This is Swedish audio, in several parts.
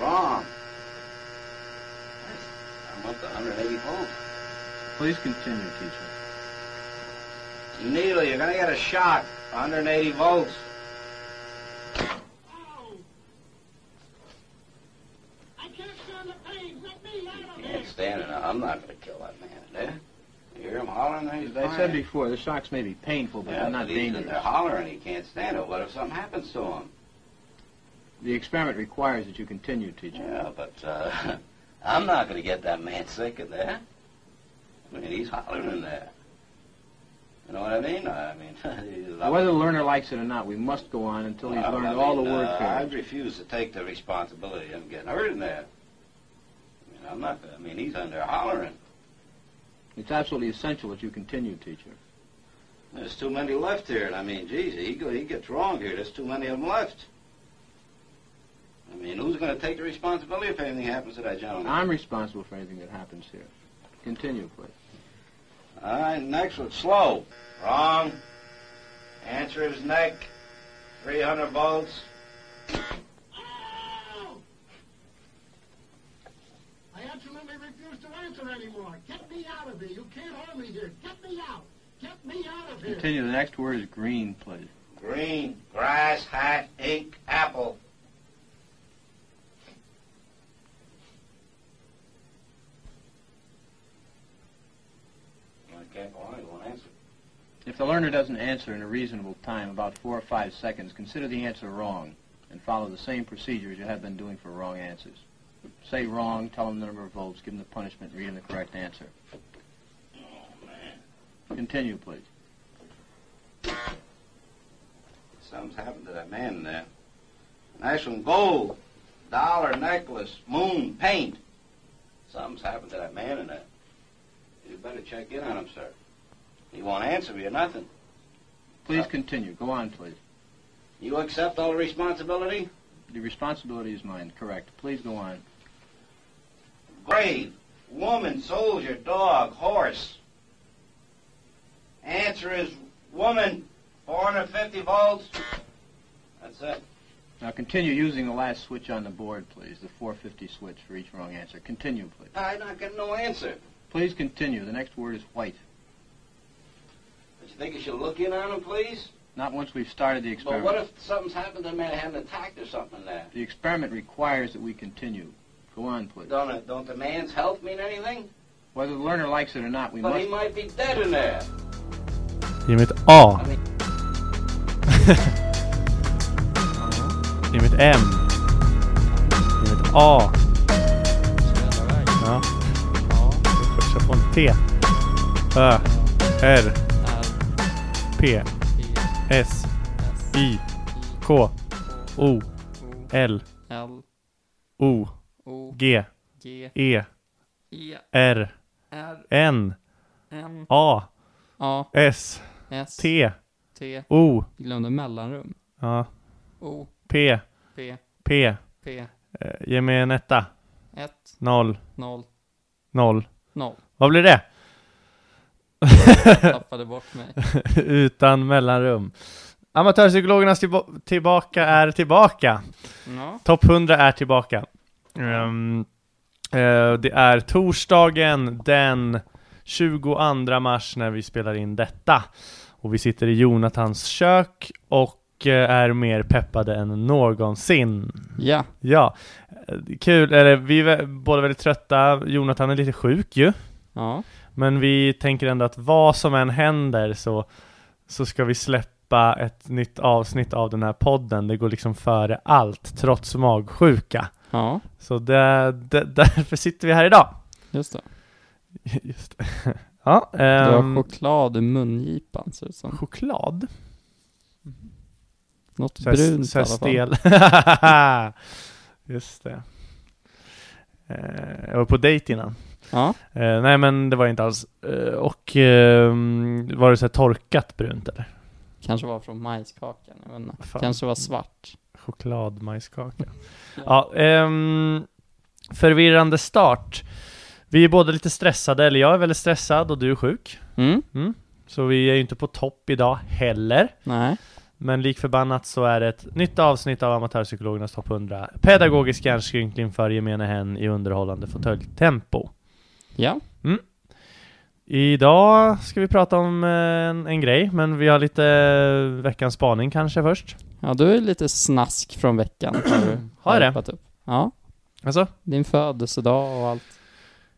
Wrong. I'm up to 180 volts. Please continue, teacher. Needle, you're gonna get a shock. 180 volts. I can't stand the pain. Let me out of Can't stand it. I'm not gonna kill that man there. You hear him hollering there? He's As I said before, the shocks may be painful, but yeah, they're not but he's in dangerous. there hollering. He can't stand it. What if something happens to him? The experiment requires that you continue, teacher. Yeah, but uh, I'm not gonna get that man sick in there. I mean, he's hollering in there. You know what I mean? I mean, whether the learner likes it or not, we must go on until he's Well, learned I all the mean, word uh, pairs. I refuse to take the responsibility of him getting hurt in there. I mean, I'm not. I mean, he's under hollering. It's absolutely essential that you continue, teacher. There's too many left here, and I mean, geez, he go, he gets wrong here. There's too many of them left. I mean, who's going to take the responsibility if anything happens to that gentleman? I'm responsible for anything that happens here. Continue, please. All right, next one, slow. Wrong. Answer is neck. 300 volts. Ow! I absolutely refuse to answer anymore. Get me out of here. You can't hold me here. Get me out. Get me out of here. Continue. The next word is green, please. Green, grass, hat, ink, apple. I can't go on, won't answer. If the learner doesn't answer in a reasonable time, about four or five seconds, consider the answer wrong and follow the same procedure as you have been doing for wrong answers. Say wrong, tell them the number of votes, give them the punishment, read them the correct answer. Oh man. Continue, please. Something's happened to that man there. Nice one, gold, dollar necklace, moon, paint. Something's happened to that man in there. You better check in on him, sir. He won't answer me or nothing. Please continue. Go on, please. You accept all the responsibility? The responsibility is mine. Correct. Please go on. Grave, woman, soldier, dog, horse. Answer is woman, 450 volts. That's it. Now continue using the last switch on the board, please. The 450 switch for each wrong answer. Continue, please. I'm not getting no answer. Please continue. The next word is white. Don't you think you should look in on him, please? Not once we've started the experiment. But what if something's happened to the man, had an attack or something there? The experiment requires that we continue. Go on, please. Don't, it, don't the man's health mean anything? Whether the learner likes it or not, we But must. he might be dead in there. Ge mig ett A. Ge mig M. Ge mig ett A. Ja. Vi får köra på en T. Ö. R. P. S. I. K. O. L. L O. O G. G E. E R. R N. N A. A S. S T. T O. Glömde mellanrum Ja. O P. P P. P Eh, Ge mig en etta. 1 Noll. 0 Noll. 0 Vad blir det? Tappade bort mig Utan mellanrum. Amatörpsykologernas tillba- tillbaka är tillbaka. Ja. Topp 100 är tillbaka. Ehm, eh, det är torsdagen den 22 mars när vi spelar in detta. Och vi sitter i Jonathans kök och eh, är mer peppade än någonsin. Ja. Ja, kul, eller vi är båda väldigt trötta. Jonathan är lite sjuk ju. Ja. Men vi tänker ändå att vad som än händer så, så ska vi släppa ett nytt avsnitt av den här podden. Det går liksom före allt, trots magsjuka. Ja. Så det, det, därför sitter vi här idag. Just det. Just det. Ja, Du har ehm, choklad i mungipan ser det som. choklad. Något Så brunt så i alla fall. Just det. Eh, jag var på dejt innan. Ja. Eh, nej men det var inte alls. Eh, och ehm, var det så torkat brunt eller? Kanske var från majskakan, jag vet inte. Fan. Kanske var svart. Chokladmajskaka. Ja, ehm, förvirrande start. Vi är båda lite stressade, eller jag är väldigt stressad och du är sjuk. Mm. Så vi är ju inte på topp idag heller. Nej. Men lik förbannat så är det ett nytt avsnitt av Amatörpsykologernas topp 100. Pedagogisk hjärnskrynkling för gemene hen i underhållande fåtöljtempo. Ja. Idag ska vi prata om eh, en, en grej, men vi har lite eh, veckans spaning kanske först. Ja, du är lite snask från veckan. Har, Har jag det? Upp. Ja. Alltså? Din födelsedag och allt.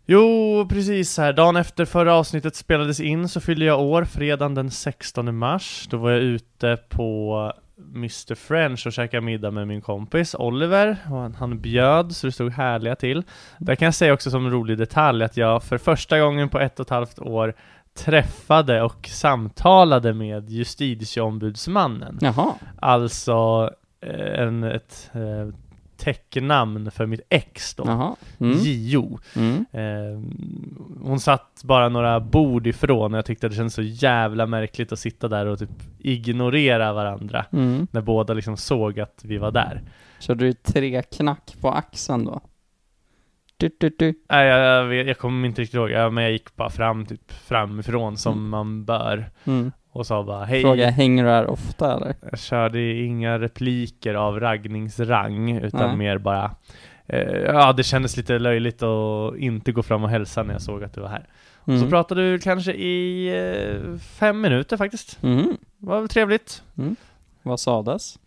Jo, precis här. Dagen efter förra avsnittet spelades in så fyllde jag år, fredagen den 16 mars. Då var jag ute på Mr French och käkade middag med min kompis Oliver. Och han, han bjöd, så det stod härliga till. Där kan jag säga också som en rolig detalj att jag för första gången på ett och ett halvt år träffade och samtalade med justitieombudsmannen. Jaha. Alltså eh, en, ett eh, teckennamn för mitt ex då. Jaha. Mm. JO. Mm. Eh, hon satt bara några bord ifrån och jag tyckte det kändes så jävla märkligt att sitta där och typ ignorera varandra Mm. när båda liksom såg att vi var där. Körde du tre knack på axeln då? Du, du, du. Nej, jag, jag, jag kommer inte riktigt ihåg, ja, men jag gick bara fram, typ framifrån som Mm. man bör Mm. Och sa bara hej. Fråga, hänger du här ofta eller? Jag körde inga repliker av raggningsrang utan Nej. mer bara eh, Ja, det kändes lite löjligt att inte gå fram och hälsa när jag såg att du var här. Mm. Så pratade du kanske i eh, fem minuter faktiskt. Mm. Det var väl trevligt. Vad sades?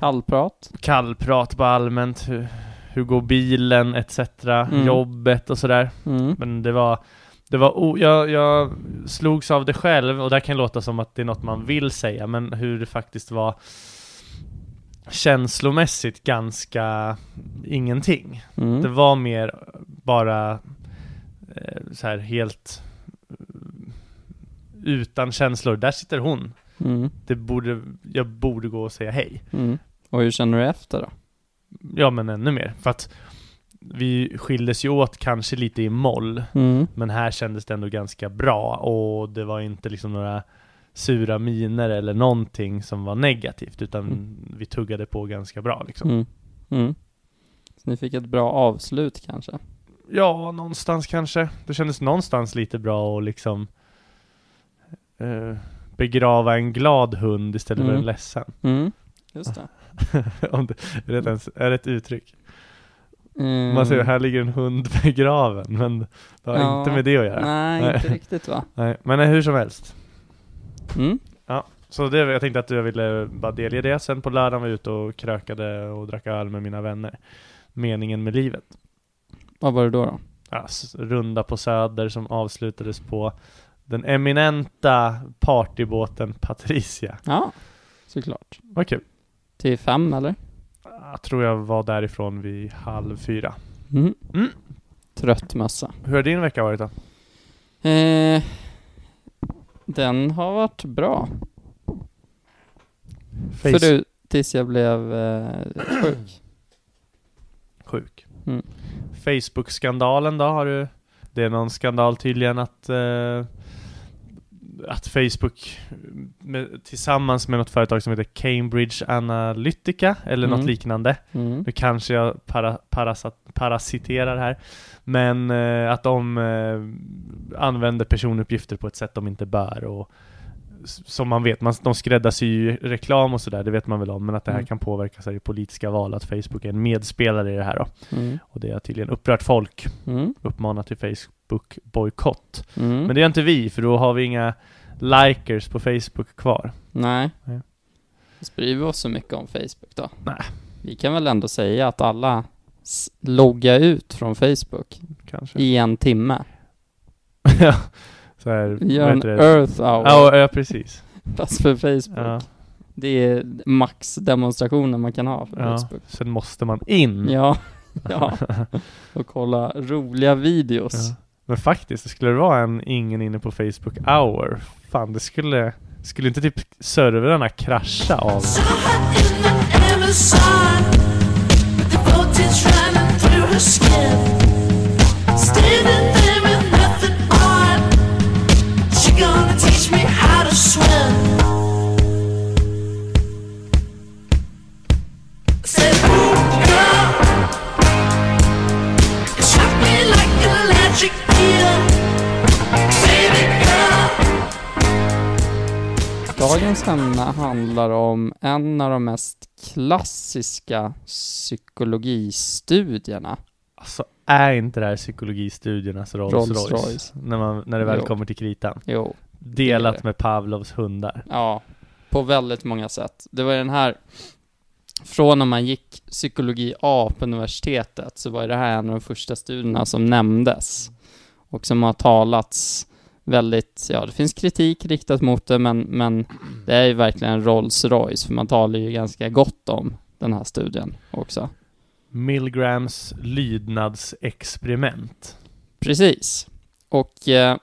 Kallprat? Kallprat bara allmänt. Hur, hur går bilen etc. Mm. Jobbet och sådär. Mm. Men det var det var o- jag, jag slogs av det själv och där kan låta som att det är något man vill säga men hur det faktiskt var känslomässigt ganska ingenting. Mm. Det var mer bara eh, så här helt eh, utan känslor. Där sitter hon. Mm. Det borde, jag borde gå och säga hej. Mm. Och hur känner du efter då? Ja men ännu mer. För att vi skildes ju åt kanske lite i moll. Mm. Men här kändes det ändå ganska bra och det var inte liksom några sura miner eller någonting som var negativt utan Mm. vi tuggade på ganska bra liksom. Mm. Mm. Så ni fick ett bra avslut kanske? Ja, någonstans kanske. Det kändes någonstans lite bra att liksom eh, begrava en glad hund istället för Mm. en ledsen. Mm. Just det. Om det är det, ens, är det ett uttryck? Mm. Man säger här ligger en hund begraven, men det har Ja. inte med det att göra. Nej, Nej. inte riktigt va? Nej, men eh, hur som helst. Mm. Så det, jag tänkte att jag ville bara delge det. Sen på lördagen var jag ute och krökade och drack öl med mina vänner. Meningen med livet. Vad var det då då? Ja, runda på Söder som avslutades på den eminenta partybåten Patricia. Ja, såklart. Vad kul. Till fem eller? Jag tror jag var därifrån vid halv fyra. Mm. Mm. Trött mössa. Hur har din vecka varit då? Eh, den har varit bra. Face För du, tills jag blev eh, sjuk. sjuk. Mm. Facebook-skandalen då? Har du? Det är någon skandal tydligen att eh, att Facebook med, tillsammans med något företag som heter Cambridge Analytica eller något Mm. liknande Mm. Nu kanske jag para, parasat, parasiterar här Men eh, att de eh, använder personuppgifter på ett sätt de inte bör och som man vet, man, de skräddarsyr reklam och sådär, det vet man väl om, men att det här Mm. kan påverka sig i politiska val, att Facebook är en medspelare i det här då. Mm. Och det har tydligen upprört folk, Mm. uppmanat till Facebook-bojkott. Mm. Men det är inte vi, för då har vi inga likers på Facebook kvar. Nej. Nej. Sprider vi oss så mycket om Facebook då? Nej. Vi kan väl ändå säga att alla loggar ut från Facebook Kanske. i en timme. ja. Så här, gör en? Earth hour, Ja, ja, precis. fast för Facebook. Ja, Det är max-demonstrationen man kan ha för ja. Facebook. Sen måste man in. Ja, ja. Och kolla roliga videos. Ja. Men faktiskt, det skulle det vara en ingen inne på Facebook hour, fan det skulle, skulle inte typ servrarna krascha av? Dagens ämne handlar om en av de mest klassiska psykologistudierna. Alltså, är inte det här psykologistudiernas Rolls, Rolls Royce? Royce. När, man, när det väl Jo. kommer till kritan. Jo, Delat med Pavlovs hundar. ja, på väldigt många sätt. Det var den här, från när man gick psykologi A på universitetet, så var det här en av de första studierna som nämndes. Och som har talats väldigt, ja det finns kritik riktat mot det, men, men det är ju verkligen Rolls Royce, för man talar ju ganska gott om den här studien också. Milgrams lydnadsexperiment. Precis. Och eh,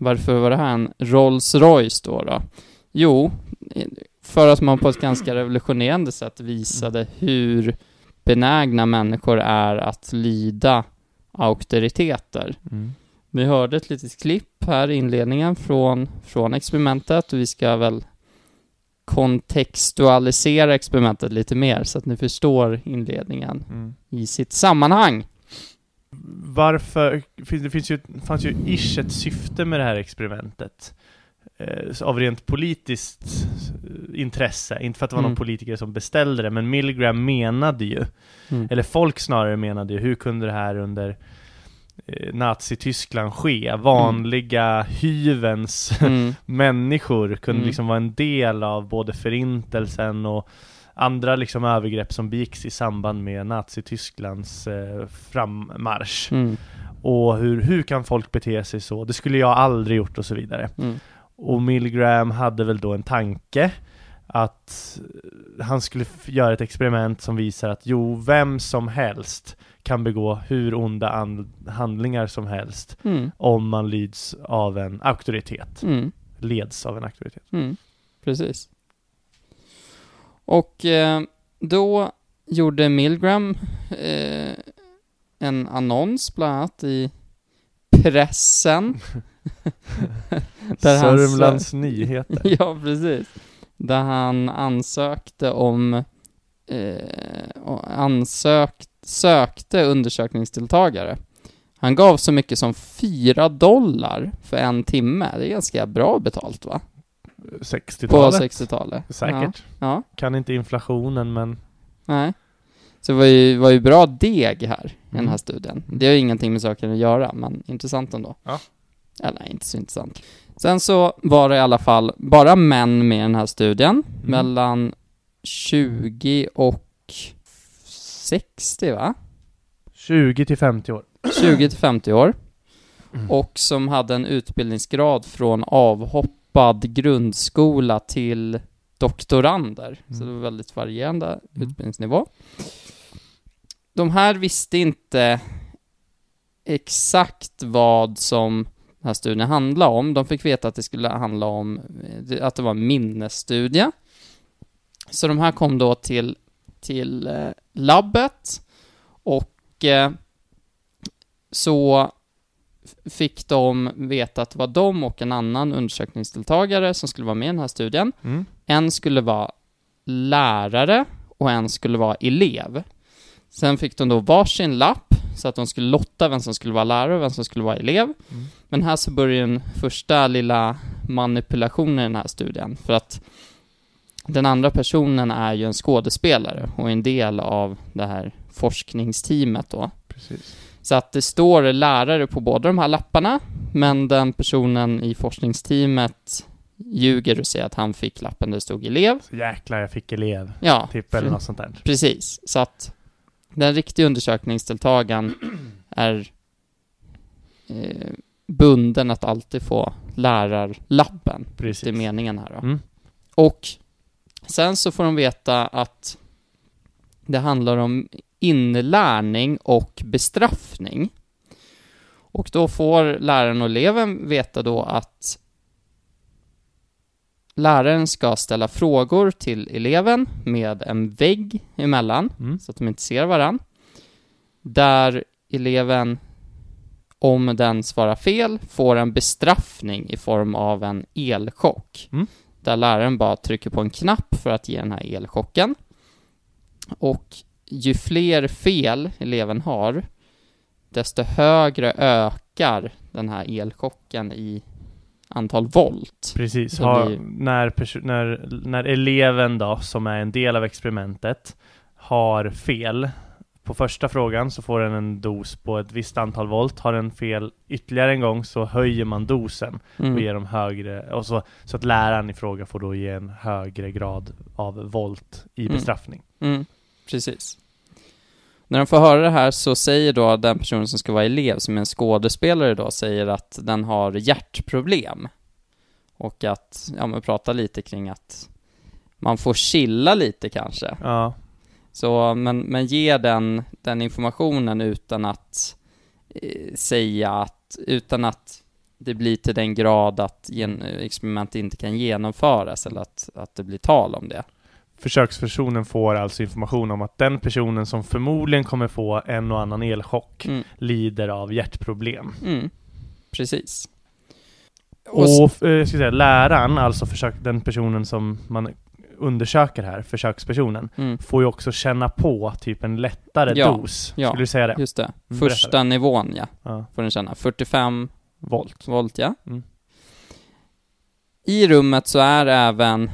varför var det här en Rolls Royce då, då? Jo, för att man på ett ganska revolutionerande sätt visade hur benägna människor är att lyda auktoriteter. Mm. Vi hörde ett litet klipp här i inledningen från, från experimentet och vi ska väl kontextualisera experimentet lite mer så att ni förstår inledningen Mm. i sitt sammanhang. Varför, det finns ju, fanns ju ish ett syfte med det här experimentet. Eh, av rent politiskt eh, intresse, inte för att det var Mm. någon politiker som beställde det, men Milgram menade ju, Mm. eller folk snarare menade ju, hur kunde det här under eh, Nazityskland ske? Vanliga hyvens Mm. människor kunde Mm. liksom vara en del av både förintelsen och andra liksom övergrepp som begicks i samband med Nazitysklands eh, frammarsch. Mm. Och hur, hur kan folk bete sig så? Det skulle jag aldrig gjort och så vidare. Mm. Och Milgram hade väl då en tanke att han skulle göra ett experiment som visar att jo, vem som helst kan begå hur onda an- handlingar som helst Mm. om man lyds av en auktoritet. Mm. Leds av en auktoritet. Mm. Precis. Och eh, då gjorde Milgram eh, en annons bland annat i pressen. Där han Sörmlands Nyheter. ja, precis. Där han ansökte om eh, ansökt, sökte undersökningsdeltagare. Han gav så mycket som 4 dollar för en timme. Det är ganska bra betalt va? På 60-talet. 60-talet. Säkert. Ja. ja. Kan inte inflationen men Nej. Så det var ju, var ju bra deg här i den här Mm. studien. Det har ju ingenting med saken att göra, men intressant ändå. Ja. Eller inte så intressant. Sen så var det i alla fall bara män med i den här studien, Mm. mellan 20 och 60 va? 20 till 50 år. 20 till 50 år. Mm. Och som hade en utbildningsgrad från avhoppad grundskola till doktorander. Så Mm. det var väldigt varierande Mm. utbildningsnivå. De här visste inte exakt vad som den här studien handlade om. De fick veta att det skulle handla om, eh, att det var en minnesstudie. Så de här kom då till, till eh, labbet och eh, så fick de veta att det var de och en annan undersökningsdeltagare som skulle vara med i den här studien. Mm. En skulle vara lärare och en skulle vara elev. Sen fick de då varsin lapp så att de skulle lotta vem som skulle vara lärare och vem som skulle vara elev. Mm. Men här så börjar den första lilla manipulationen i den här studien, för att den andra personen är ju en skådespelare och en del av det här forskningsteamet då. Precis. Så att det står lärare på båda de här lapparna, men den personen i forskningsteamet ljuger och säger att han fick lappen där det stod elev. Så jäklar, jag fick elev. Ja, Typ eller något sånt där. precis. Så att den riktiga undersökningsdeltagaren är eh, bunden att alltid få lärarlappen. Precis. Det är meningen här då. Mm. Och sen så får de veta att det handlar om inlärning och bestraffning. Och då får läraren och eleven veta då att läraren ska ställa frågor till eleven med en vägg emellan, Mm. så att de inte ser varann. Där eleven, om den svarar fel, får en bestraffning i form av en elchock. Mm. Där läraren bara trycker på en knapp för att ge den här elchocken. Och ju fler fel eleven har, desto högre ökar den här elchocken i antal volt. Precis. Har, blir- när, när, när eleven då, som är en del av experimentet, har fel på första frågan så får den en dos på ett visst antal volt. Har den fel ytterligare en gång så höjer man dosen och ger Mm. dem högre, och så, så att läraren i fråga får då ge en högre grad av volt i Mm. bestraffning. Mm, precis. När de får höra det här så säger då den personen som ska vara elev, som är en skådespelare då, säger att den har hjärtproblem. Och att, ja men prata lite kring att man får chilla lite kanske. Ja, Så, men, men ge den, den informationen utan att eh, säga att, utan att det blir till den grad att gen, experiment inte kan genomföras eller att, att det blir tal om det. Försökspersonen får alltså information om att den personen som förmodligen kommer få en och annan elchock Mm. lider av hjärtproblem. Mm. Precis. Och, s- eh, jag ska säga, läraren, alltså försök, den personen som man undersöker här, försökspersonen, mm. får ju också känna på typ en lättare Ja, dos. ja. Skulle du säga det? Just det. berätta Första nivån, ja. Ja. Får den känna. 45 Volt. volt, ja. Mm. I rummet så är även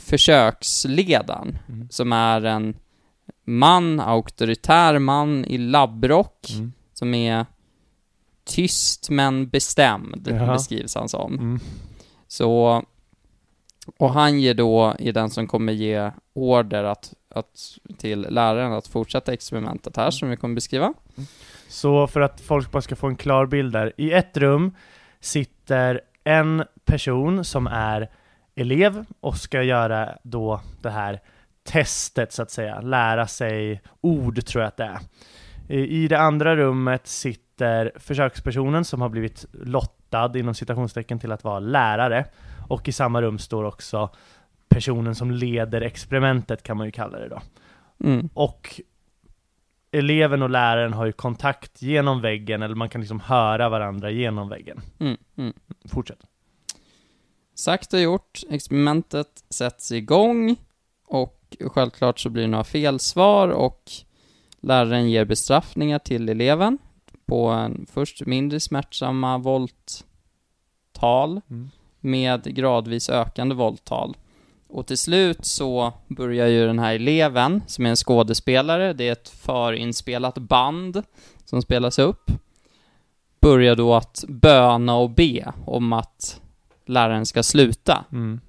försöksledaren, Mm. som är en man, auktoritär man i labbrock, Mm. som är tyst men bestämd, Jaha. beskrivs han som. Mm. Så, och han ger då, är den som kommer ge order att, att, till läraren att fortsätta experimentet här, som vi kommer beskriva. Så för att folk bara ska få en klar bild där. I ett rum sitter en person som är elev och ska göra då det här testet så att säga. Lära sig ord tror jag att det är. I det andra rummet sitter försökspersonen som har blivit lottad inom citationstecken till att vara lärare. Och i samma rum står också personen som leder experimentet kan man ju kalla det då. Mm. Och eleven och läraren har ju kontakt genom väggen, eller man kan liksom höra varandra genom väggen. Mm. Mm. Fortsätt. Sagt och gjort, experimentet sätts igång och självklart så blir det några felsvar och läraren ger bestraffningar till eleven på en först mindre smärtsamma volttal Mm. med gradvis ökande volttal. Och till slut så börjar ju den här eleven, som är en skådespelare, det är ett förinspelat band som spelas upp, börjar då att böna och be om att läraren ska sluta. Mm.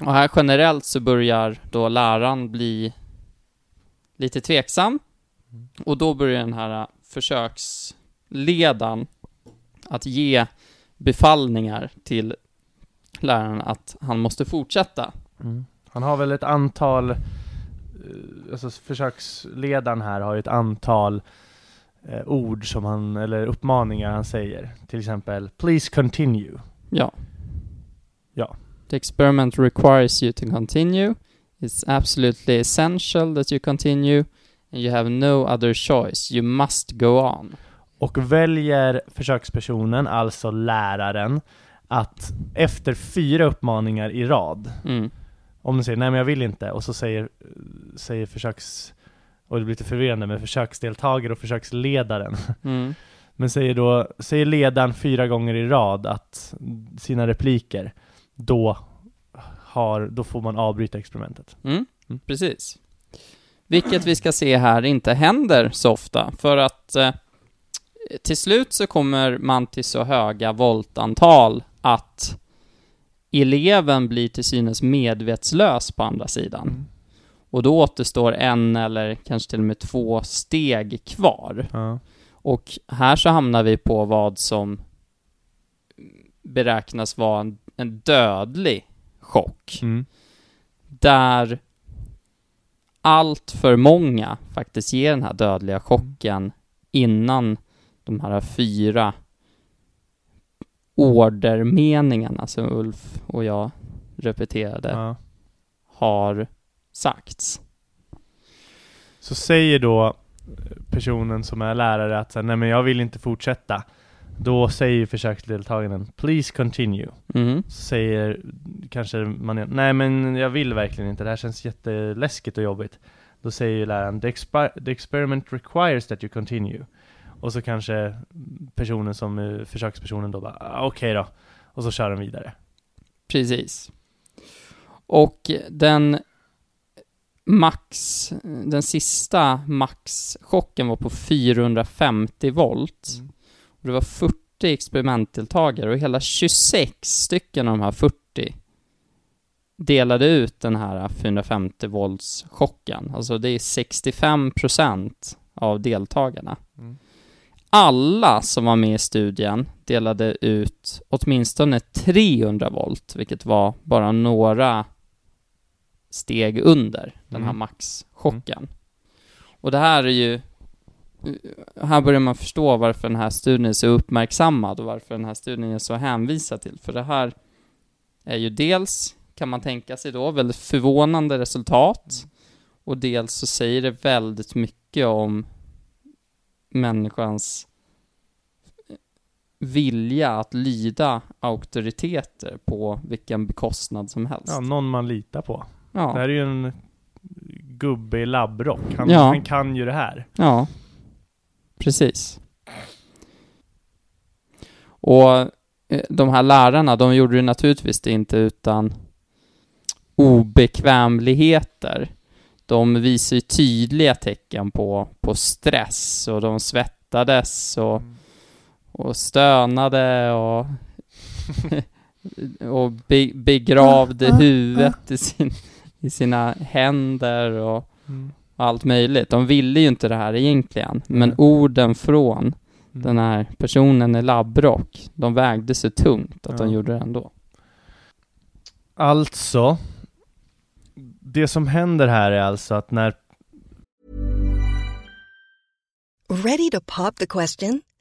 Och här generellt så börjar då läraren bli lite tveksam. Och då börjar den här försöksledaren att ge befallningar till läraren att han måste fortsätta. Mm. Han har väl ett antal, eh, alltså försöksledaren här har ju ett antal eh, ord som han, eller uppmaningar han säger. Till exempel, please continue. Ja. Ja. The experiment requires you to continue. It's absolutely essential that you continue. And you have no other choice. You must go on. Och väljer försökspersonen, alltså läraren, att efter fyra uppmaningar i rad Mm. Om den säger nej men jag vill inte och så säger, säger försöks Och det blir lite förvirrande med försöksdeltagare och försöksledaren. Mm. Men säger då, säger ledaren fyra gånger i rad att sina repliker, då, har, då får man avbryta experimentet. Mm, Mm. precis. Vilket vi ska se här inte händer så ofta, för att eh, till slut så kommer man till så höga voltantal att eleven blir till synes medvetslös på andra sidan. Mm. Och då återstår en eller kanske till och med två steg kvar. Ja. Och här så hamnar vi på vad som beräknas vara en, en dödlig chock Mm. där allt för många faktiskt ger den här dödliga chocken innan de här fyra ordermeningarna som Ulf och jag repeterade Ja. har sagts. Så säger då personen som är lärare att här, nej men jag vill inte fortsätta. Då säger försöksdeltagaren Please continue. Mm. Så säger kanske man nej men jag vill verkligen inte, det här känns jätteläskigt och jobbigt. Då säger ju läraren the, expi- the experiment requires that you continue. Och så kanske personen som eh, försökspersonen då bara "Ah, okej då. Och så kör de vidare. Precis. Och den max, den sista maxchocken var på 450 volt. Mm. Och det var 40 experimentdeltagare och hela 26 stycken av de här 40 delade ut den här 450 volts chocken. Alltså det är 65 procent av deltagarna. Mm. Alla som var med i studien delade ut åtminstone 300 volt, vilket var bara några steg under den här Mm. maxchocken. Och det här är ju här börjar man förstå varför den här studien är så uppmärksammad och varför den här studien är så hänvisad till. För det här är ju dels, kan man tänka sig då, väldigt förvånande resultat. Och dels så säger det väldigt mycket om människans vilja att lyda auktoriteter på vilken bekostnad som helst. Ja, någon man litar på. Det Ja, här är ju en gubbe i labbrock. Han, Ja. han kan ju det här. ja. precis. Och eh, de här lärarna, de gjorde det naturligtvis det inte utan obekvämligheter. De visar ju tydliga tecken på, på stress och de svettades och, och stönade och, och be, begravde huvudet i, sin, i sina händer och Mm. allt möjligt. De ville ju inte det här egentligen, men Nej. orden från Mm. den här personen i labbrock, de vägde så tungt att de Ja. gjorde det ändå. Alltså, det som händer här är alltså att när Ready to pop the question?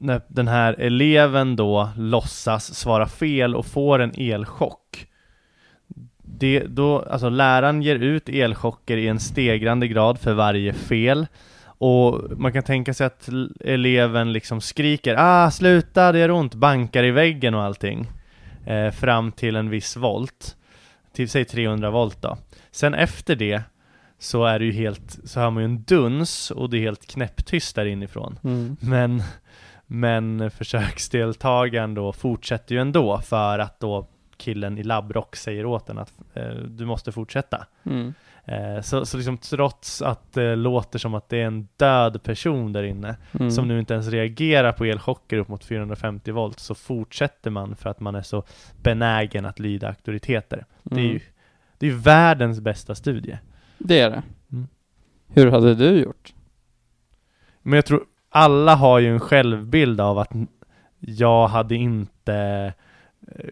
När den här eleven då låtsas svara fel och får en elchock. Det, då, alltså läraren ger ut elchocker i en stegrande grad för varje fel. Och man kan tänka sig att eleven liksom skriker ah sluta det gör ont, bankar i väggen och allting. Eh, fram till en viss volt. Till säg 300 volt då. Sen efter det så är det ju helt, så har man ju en duns och det är helt knäpptyst där inifrån. Mm. Men, men försöksdeltagaren då fortsätter ju ändå för att då killen i labbrock säger åt den att eh, du måste fortsätta. Mm. Eh, så, så liksom trots att det låter som att det är en död person där inne Mm. som nu inte ens reagerar på elchocker upp mot 450 volt så fortsätter man för att man är så benägen att lyda auktoriteter. Det är Mm. ju det är världens bästa studie. Det är det. Mm. Hur hade du gjort? Men jag tror alla har ju en självbild av att jag hade inte eh,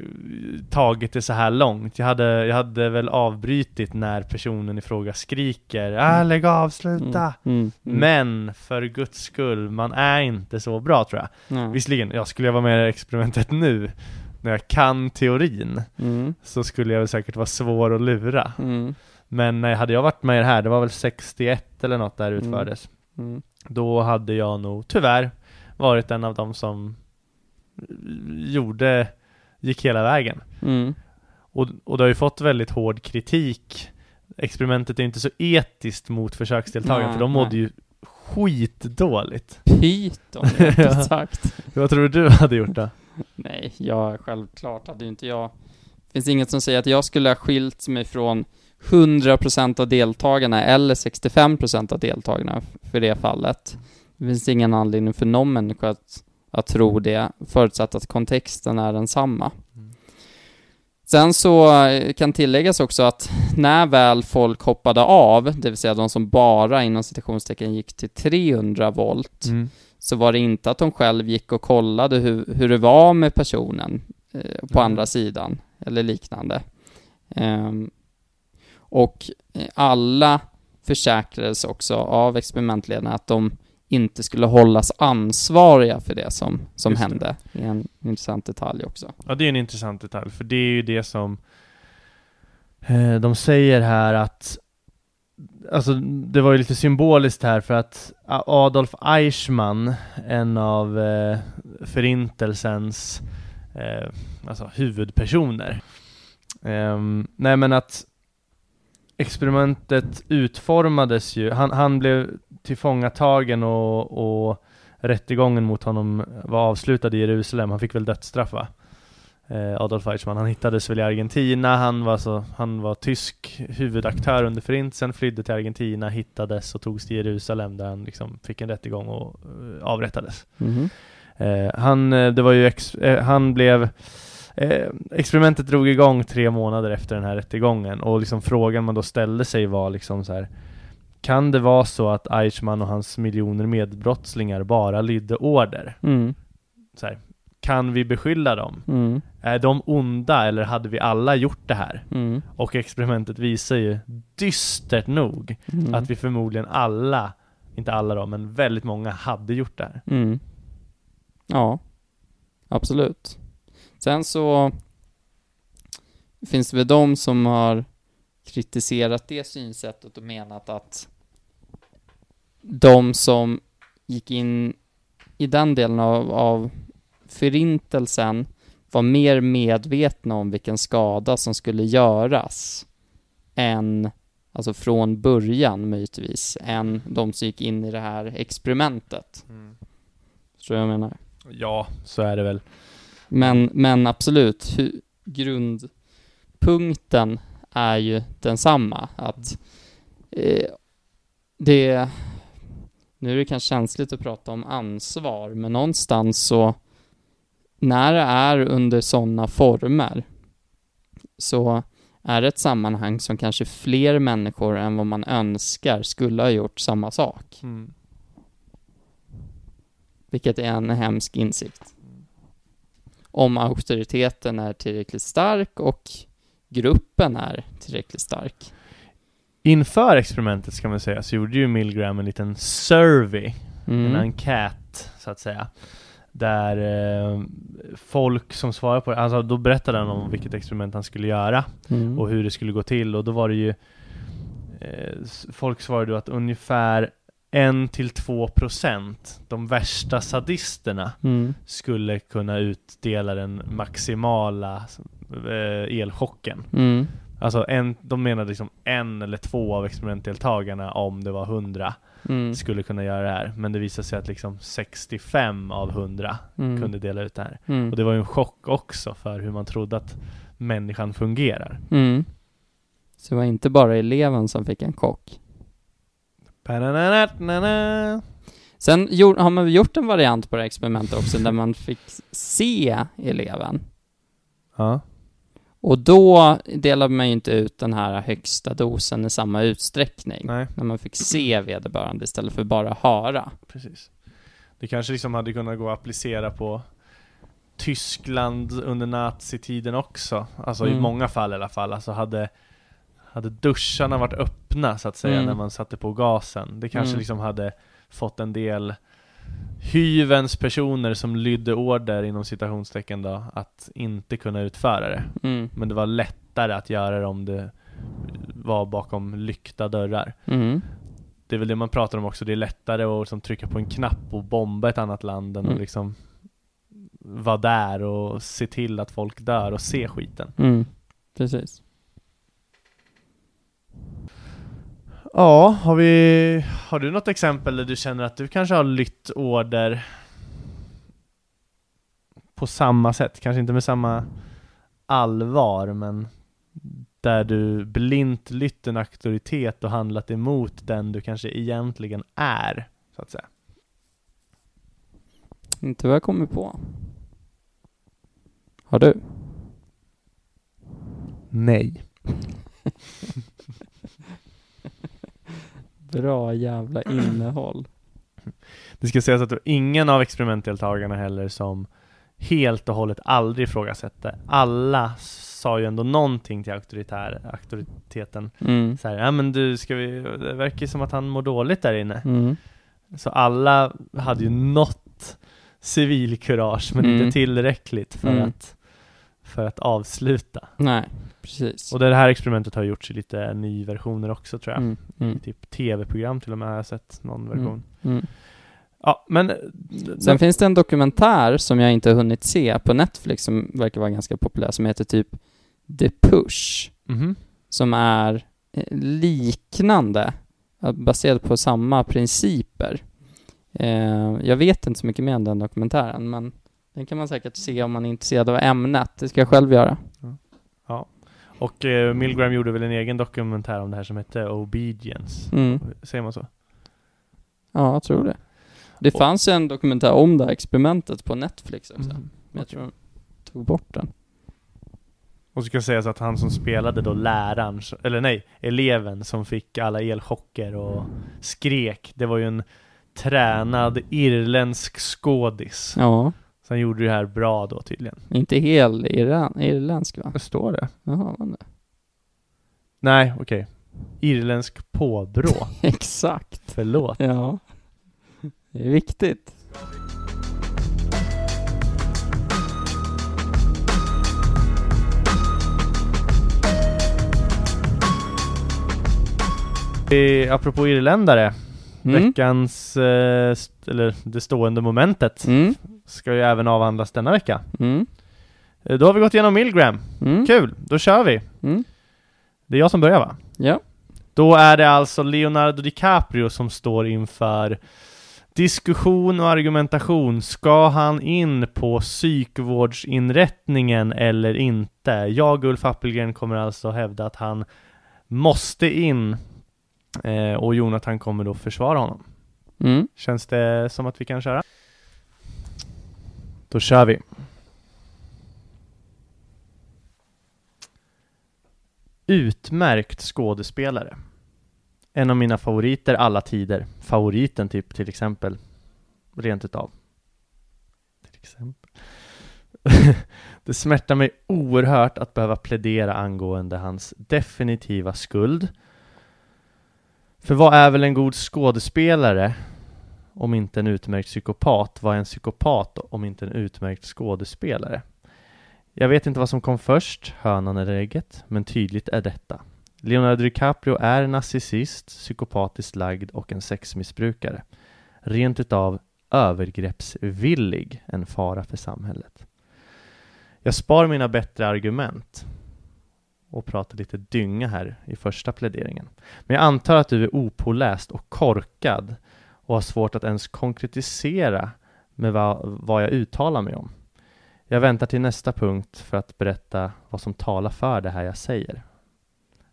tagit det så här långt. Jag hade, jag hade väl avbrytit när personen i fråga skriker ah, lägg av, sluta! Mm. Mm. Mm. Men för guds skull, man är inte så bra tror jag. Nej. Visserligen, jag skulle jag vara med i experimentet nu när jag kan teorin Mm. så skulle jag väl säkert vara svår att lura. Mm. Men eh, hade jag varit med i det här, det var väl 61 eller något där Mm. utfördes. Då hade jag nog tyvärr varit en av dem som gjorde, gick hela vägen. Mm. Och, och det har ju fått väldigt hård kritik. Experimentet är inte så etiskt mot försöksdeltagarna Nej, för de mådde nej. ju skitdåligt. Pyton, rent sagt. Vad tror du du hade gjort då? Nej, jag självklart hade ju inte jag... Det finns inget som säger att jag skulle ha skilt mig från 100% av deltagarna eller 65% av deltagarna för det fallet. Det finns ingen anledning för någon människa att, att tro det, förutsatt att kontexten är densamma. Sen så eh, kan tilläggas också att när väl folk hoppade av, det vill säga de som bara inom citationstecken gick till 300 volt, Mm. så var det inte att de själv gick och kollade hur, hur det var med personen eh, på Mm. andra sidan, eller liknande. Ehm, och eh, alla försäkrades också av experimentledarna att de inte skulle hållas ansvariga för det som, som Just hände. Det är en intressant detalj också. Ja, det är en intressant detalj, för det är ju det som eh, de säger här att Alltså det var ju lite symboliskt här för att Adolf Eichmann, en av eh, förintelsens eh, alltså huvudpersoner. Ehm, nej men att experimentet utformades ju, han, han blev tillfångatagen och, och rättegången mot honom var avslutad i Jerusalem, han fick väl dödsstraff va? Eh, Adolf Eichmann, han hittades väl i Argentina, han var, så, han var tysk huvudaktör under förintelsen, flydde till Argentina, hittades och togs till Jerusalem där han liksom fick en rättegång och eh, avrättades. Mhm. Eh, han, eh, det var ju ex, eh, han blev eh, Experimentet drog igång tre månader efter den här rättegången och liksom frågan man då ställde sig var liksom så här Kan det vara så att Eichmann och hans miljoner medbrottslingar bara lydde order? Mm. Så här, kan vi beskylla dem? Mm. Är de onda eller hade vi alla gjort det här? Mm. Och experimentet visar ju dystert nog Mm. att vi förmodligen alla, inte alla då, men väldigt många hade gjort det här. Mm. Ja, absolut. Sen så finns det väl de som har kritiserat det synsättet och menat att de som gick in i den delen av, av förintelsen var mer medvetna om vilken skada som skulle göras än, alltså från början möjligtvis, än de som gick in i det här experimentet. Du vad jag menar? Ja, så är det väl. Men, men absolut, grundpunkten är ju densamma. Att eh, det... Nu är det kanske känsligt att prata om ansvar, men någonstans så... När det är under sådana former så är det ett sammanhang som kanske fler människor än vad man önskar skulle ha gjort samma sak. Mm. Vilket är en hemsk insikt. Om auktoriteten är tillräckligt stark och gruppen är tillräckligt stark. Inför experimentet ska man säga så gjorde ju Milgram en liten survey, Mm. en enkät så att säga. där eh, folk som svarade på det, alltså då berättade han om vilket experiment han skulle göra Mm. och hur det skulle gå till och då var det ju eh, Folk svarade då att ungefär 1-2 procent, de värsta sadisterna, Mm. skulle kunna utdela den maximala eh, elchocken. Mm. Alltså en, de menade liksom en eller två av experimentdeltagarna, om det var 100, Mm. skulle kunna göra det här. Men det visade sig att liksom 65 av 100 Mm. kunde dela ut det här. Mm. Och det var ju en chock också för hur man trodde att människan fungerar. Mm. Så det var inte bara eleven som fick en chock. Sen gjorde, har man gjort en variant på det experimentet också där man fick se eleven. Ja. Och då delade man ju inte ut den här högsta dosen i samma utsträckning. Nej. När man fick se vederbörande istället för bara höra. Precis. Det kanske liksom hade kunnat gå att applicera på Tyskland under nazitiden också. Alltså i Mm. många fall i alla fall. Alltså hade, hade duscharna varit öppna så att säga Mm. när man satte på gasen. Det kanske Mm. liksom hade fått en del hyvens personer som lydde order inom citationstecken då att inte kunna utföra det. Mm. Men det var lättare att göra det om det var bakom lyckta dörrar. Mm. Det är väl det man pratar om också, det är lättare att liksom trycka på en knapp och bomba ett annat land än Mm. att liksom vara där och se till att folk dör och se skiten. Mm. Precis. Ja, har vi... Har du något exempel där du känner att du kanske har lytt order på samma sätt? Kanske inte med samma allvar, men där du blint lytt en auktoritet och handlat emot den du kanske egentligen är, så att säga. Inte vad jag kommer på. Har du? Nej. Bra jävla innehåll. Det ska sägas att det var ingen av experimentdeltagarna heller som helt och hållet aldrig ifrågasätter. Alla sa ju ändå någonting till auktoritär, auktoriteten. Mm. Så här, ja men du, ska vi, det verkar ju som att han mår dåligt där inne. Mm. Så alla hade ju något civilkurage, men Mm. inte tillräckligt för, Mm. att, för att avsluta. Nej, precis. Och det här experimentet har gjorts i lite nyversioner också tror jag. Mm, mm. Typ tv-program till och med har jag sett någon version. Mm. Mm. Ja, men... Sen finns det en dokumentär som jag inte har hunnit se på Netflix som verkar vara ganska populär som heter typ The Push. Mhm. Som är eh, liknande, eh, baserad på samma principer. Eh, jag vet inte så mycket mer om den dokumentären, men den kan man säkert se om man är intresserad av ämnet. Det ska jag själv göra. Ja. Och eh, Milgram gjorde väl en egen dokumentär om det här som hette Obedience. Mm. Säger man så? Ja, jag tror det. Det Och- fanns en dokumentär om det här experimentet på Netflix också. Mm. Men jag tror de tog bort den. Och så ska sägas att han som spelade då läraren, eller nej, eleven som fick alla elchocker och skrek, det var ju en tränad irländsk skådis. Ja, Så han gjorde det här bra då tydligen. inte hel iran, irländsk va? Det står det. Jaha, vad det? Nej, okej. Irländsk påbrå. Exakt. Förlåt. Ja. Det är viktigt. Eh, apropå irländare, Mm. veckans, eh, eller det stående momentet, Mm. Ska ju även avhandlas denna vecka. Mm. Eh, Då har vi gått igenom Milgram. Mm. Kul, då kör vi. Mm. Det är jag som börjar va? Ja. Då är det alltså Leonardo DiCaprio som står inför diskussion och argumentation. Ska han in på psykvårdsinrättningen eller inte? Jag, Ulf Appelgren, kommer alltså hävda att han måste in eh, och Jonathan kommer då försvara honom. Mm. Känns det som att vi kan köra? Då kör vi. Utmärkt skådespelare. En av mina favoriter alla tider. Favoriten typ till exempel. Rent utav. Till exempel. det smärtar mig oerhört att behöva plädera angående hans definitiva skuld. För vad är väl en god skådespelare om inte en utmärkt psykopat? Vad är en psykopat om inte en utmärkt skådespelare? Jag vet inte vad som kom först, hönan eller ägget, men tydligt är detta. Leonardo DiCaprio är narcissist, psykopatiskt lagd och en sexmissbrukare. Rent utav övergreppsvillig, en fara för samhället. Jag spar mina bättre argument och pratar lite dynga här i första pläderingen. Men jag antar att du är opåläst och korkad och har svårt att ens konkretisera med vad, vad jag uttalar mig om. Jag väntar till nästa punkt för att berätta vad som talar för det här jag säger.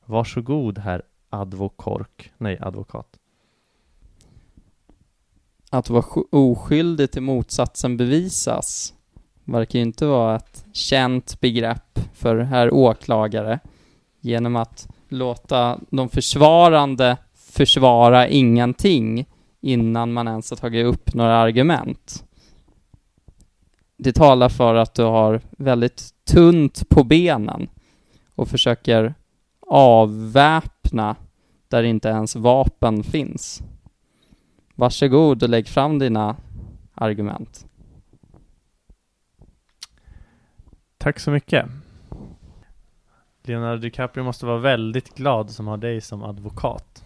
Varsågod herr advokork, nej advokat. Att vara oskyldig till motsatsen bevisas verkar ju inte vara ett känt begrepp för herr åklagare genom att låta de försvarande försvara ingenting innan man ens har tagit upp några argument. Det talar för att du har väldigt tunt på benen och försöker avväpna där inte ens vapen finns. Varsågod och lägg fram dina argument. Tack så mycket. Leonardo DiCaprio måste vara väldigt glad som har dig som advokat.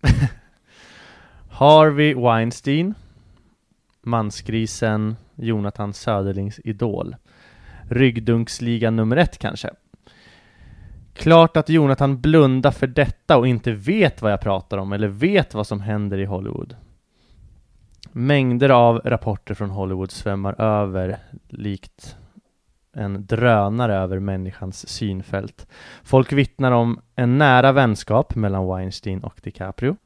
Harvey Weinstein, mansgrisen Jonathan Söderlings idol. Ryggdunksliga nummer ett kanske. Klart att Jonathan blundar för detta och inte vet vad jag pratar om eller vet vad som händer i Hollywood. Mängder av rapporter från Hollywood svämmar över likt en drönare över människans synfält. Folk vittnar om en nära vänskap mellan Weinstein och DiCaprio.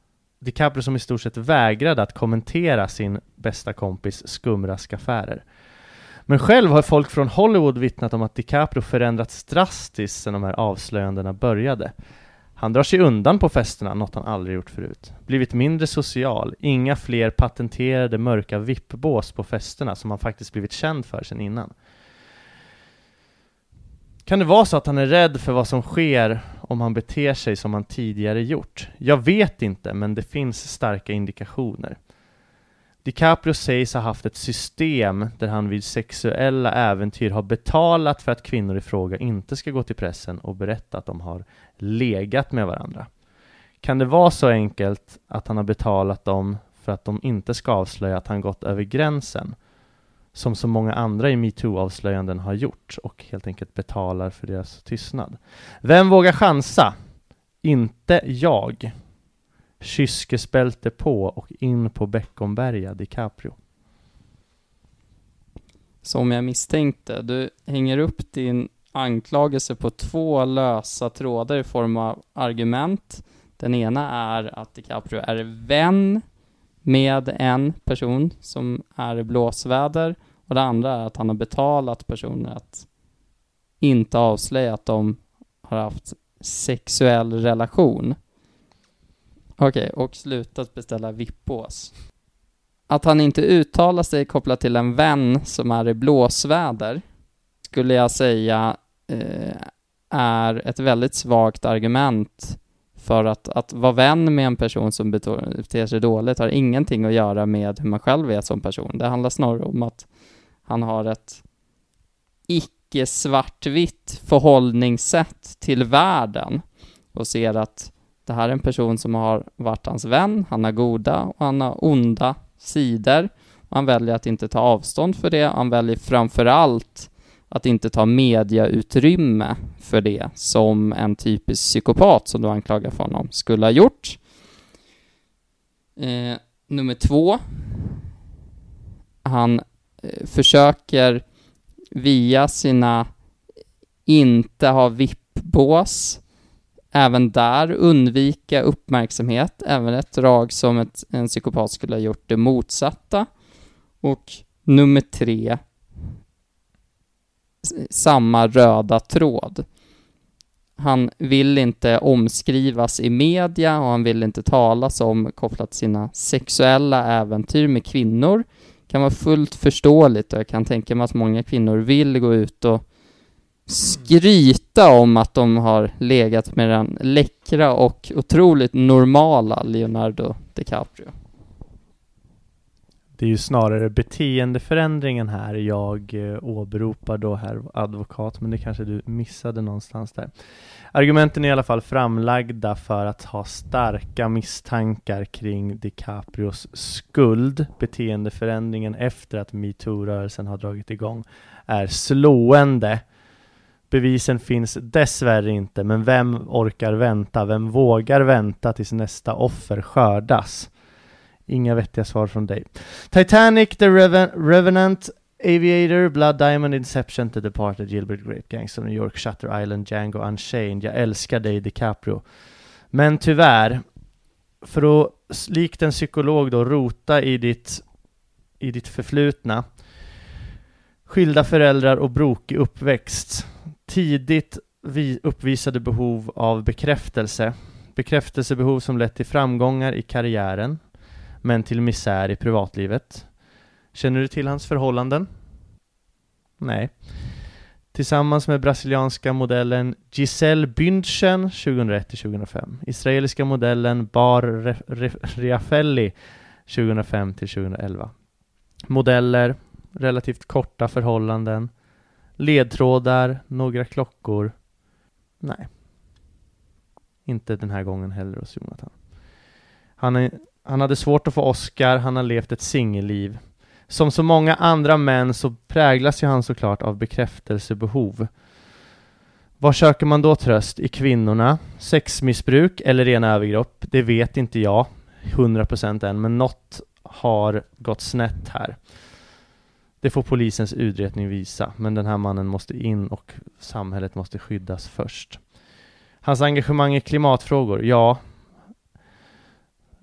DiCaprio som i stort sett vägrade att kommentera sin bästa kompis skumraskaffärer. Men själv har folk från Hollywood vittnat om att DiCaprio förändrats drastiskt sedan de här avslöjandena började. Han drar sig undan på festerna, något han aldrig gjort förut. Blivit mindre social, inga fler patenterade mörka vippbås på festerna som han faktiskt blivit känd för sedan innan. Kan det vara så att han är rädd för vad som sker om han beter sig som han tidigare gjort? Jag vet inte, men det finns starka indikationer. DiCaprio sägs ha haft ett system där han vid sexuella äventyr har betalat för att kvinnor i fråga inte ska gå till pressen och berätta att de har legat med varandra. Kan det vara så enkelt att han har betalat dem för att de inte ska avslöja att han gått över gränsen? Som så många andra i metoo-avslöjanden har gjort och helt enkelt betalar för deras tystnad. Vem vågar chansa? Inte jag. Kyskesbälte på och in på Beckomberga DiCaprio. Som jag misstänkte, du hänger upp din anklagelse på två lösa trådar i form av argument. Den ena är att DiCaprio är vän med en person som är i blåsväder och det andra är att han har betalat personer att inte avslöja att de har haft sexuell relation. Okej, och slutat beställa vippås. Att han inte uttalar sig kopplat till en vän som är i blåsväder skulle jag säga eh, är ett väldigt svagt argument för att, att vara vän med en person som beter sig dåligt har ingenting att göra med hur man själv är som person. Det handlar snarare om att han har ett icke svartvitt förhållningssätt till världen och ser att det här är en person som har varit hans vän, han har goda och han har onda sidor. Han väljer att inte ta avstånd för det, han väljer framför allt att inte ta mediautrymme för det som en typisk psykopat som du anklagar för honom skulle ha gjort. Eh, nummer två. Han eh, försöker via sina inte ha vippbås även där undvika uppmärksamhet, även ett drag som ett, en psykopat skulle ha gjort det motsatta. Och nummer tre, samma röda tråd. Han vill inte omskrivas i media och han vill inte talas om kopplat till sina sexuella äventyr med kvinnor. kan vara fullt förståeligt och jag kan tänka mig att många kvinnor vill gå ut och skryta om att de har legat med den läckra och otroligt normala Leonardo DiCaprio. Det är ju snarare beteendeförändringen här jag eh, åberopar då här advokat, men det kanske du missade någonstans där. Argumenten är i alla fall framlagda för att ha starka misstankar kring DiCaprios skuld. Beteendeförändringen efter att metoo-rörelsen har dragit igång är slående. Bevisen finns dessvärre inte, men vem orkar vänta? Vem vågar vänta tills nästa offer skördas? Inga vettiga svar från dig. Titanic, The Reven- Revenant, Aviator, Blood Diamond, Inception, The Departed, Gilbert Grape, Gangs of New York, Shutter Island, Django Unchained. Jag älskar dig DiCaprio. Men tyvärr, för att likt en psykolog då rota i ditt, i ditt förflutna, skilda föräldrar och brokig uppväxt, tidigt vi uppvisade behov av bekräftelse, bekräftelsebehov som lett till framgångar i karriären, men till misär i privatlivet. Känner du till hans förhållanden? Nej. Tillsammans med brasilianska modellen Giselle Bündchen 2001-2005, israeliska modellen Bar Re- Re- 2005-2011. Modeller, relativt korta förhållanden, ledtrådar, några klockor. Nej. Inte den här gången heller hos Jonathan. Han, är, han hade svårt att få Oscar, han har levt ett singelliv. Som så många andra män så präglas ju han såklart av bekräftelsebehov. Var söker man då tröst? I kvinnorna? Sexmissbruk eller rena övergrepp? Det vet inte jag 100% än, men något har gått snett här. Det får polisens utredning visa, men den här mannen måste in och samhället måste skyddas först. Hans engagemang i klimatfrågor, ja.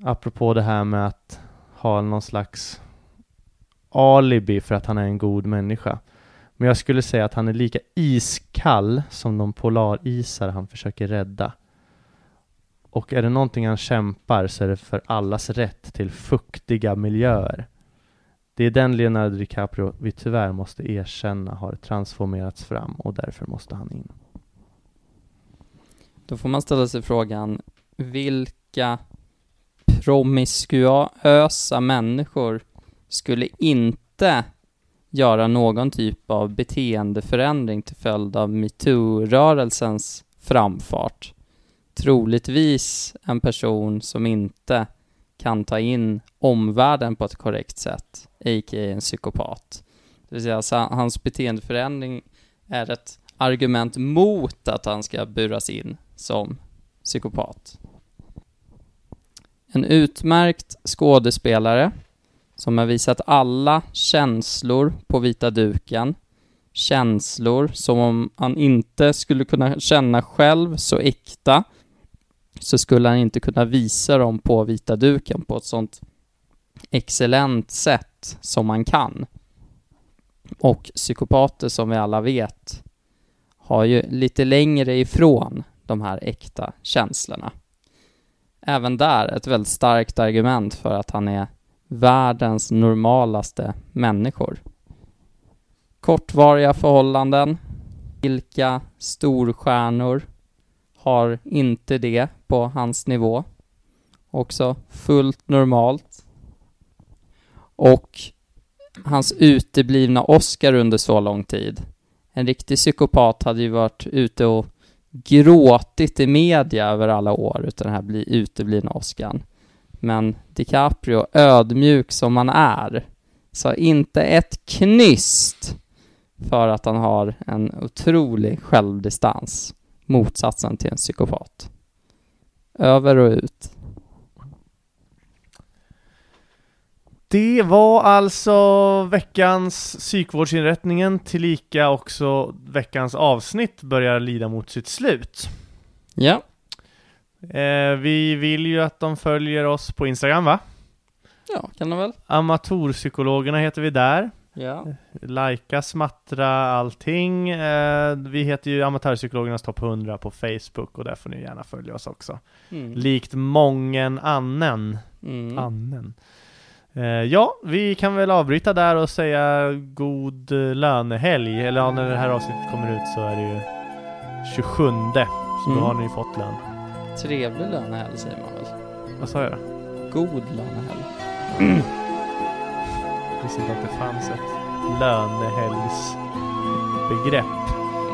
Apropå det här med att ha någon slags alibi för att han är en god människa. Men jag skulle säga att han är lika iskall som de polarisar han försöker rädda. Och är det någonting han kämpar så är det för allas rätt till fuktiga miljöer. Det är den Leonardo DiCaprio vi tyvärr måste erkänna har transformerats fram och därför måste han in. Då får man ställa sig frågan, vilka promiskuösa människor skulle inte göra någon typ av beteendeförändring till följd av metoo-rörelsens framfart? Troligtvis en person som inte kan ta in omvärlden på ett korrekt sätt, a.k.a. en psykopat. Det vill säga, alltså, hans beteendeförändring är ett argument mot att han ska buras in som psykopat. En utmärkt skådespelare som har visat alla känslor på vita duken. Känslor som om han inte skulle kunna känna själv så äkta så skulle han inte kunna visa dem på vita duken på ett sånt excellent sätt som man kan. Och psykopater som vi alla vet har ju lite längre ifrån de här äkta känslorna. Även där ett väldigt starkt argument för att han är världens normalaste människor. Kortvariga förhållanden. Vilka storstjärnor har inte det på hans nivå? Också fullt normalt. Och hans uteblivna Oscar under så lång tid. En riktig psykopat hade ju varit ute och gråtit i media över alla år utan den här bli uteblivna Oscarn. Men DiCaprio, ödmjuk som han är, sa inte ett knyst för att han har en otrolig självdistans. Motsatsen till en psykopat. Över och ut. Det var alltså veckans psykvårdsinrättningen tillika också veckans avsnitt börjar lida mot sitt slut. Ja. Eh, vi vill ju att de följer oss på Instagram va? Ja, kan de väl? Amatörpsykologerna heter vi där. Ja. Lajka, smattra, allting. Eh, vi heter ju Amatörpsykologernas topp 100 på Facebook och där får ni gärna följa oss också. Mm. Likt mången annen. Mm. annen. Eh, ja, vi kan väl avbryta där och säga god eh, lönehelg. Eller ja, när det här avsnittet kommer ut så är det ju 27. Så Mm. då har ni fått lön. Trevlig lönehelg säger man väl? Vad sa jag? God lönehelg. visste inte att det fanns ett lönehelgsbegrepp.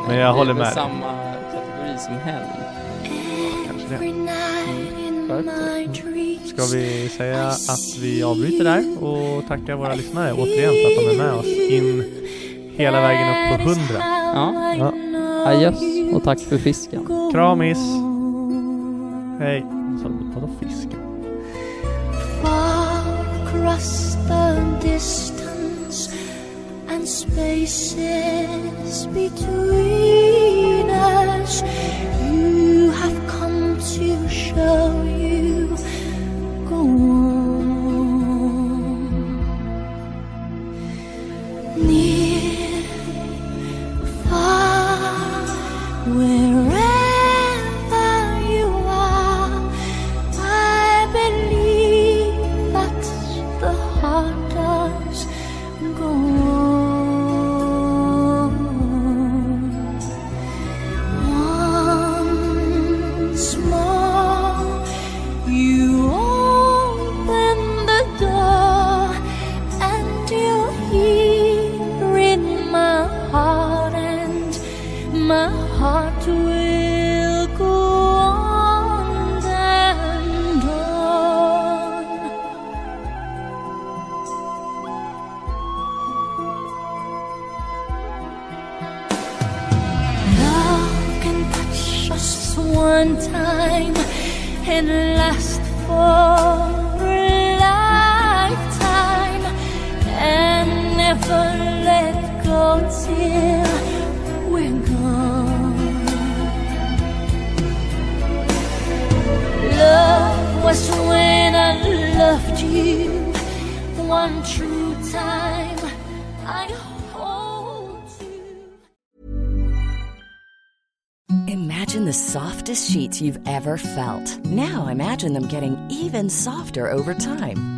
Men jag det håller är väl med. samma kategori som helg. Kanske det. Skärp dig. Ska vi säga att vi avbryter där och tackar våra lyssnare återigen för att de är med oss in hela vägen upp på 100. Ja. Ja. Adjöss och tack för fisken. Kramis! Hej! Vadå fisken? far across the distance and spaces between us. You have come to show one true time. I hold you. Imagine the softest sheets you've ever felt. Now imagine them getting even softer over time.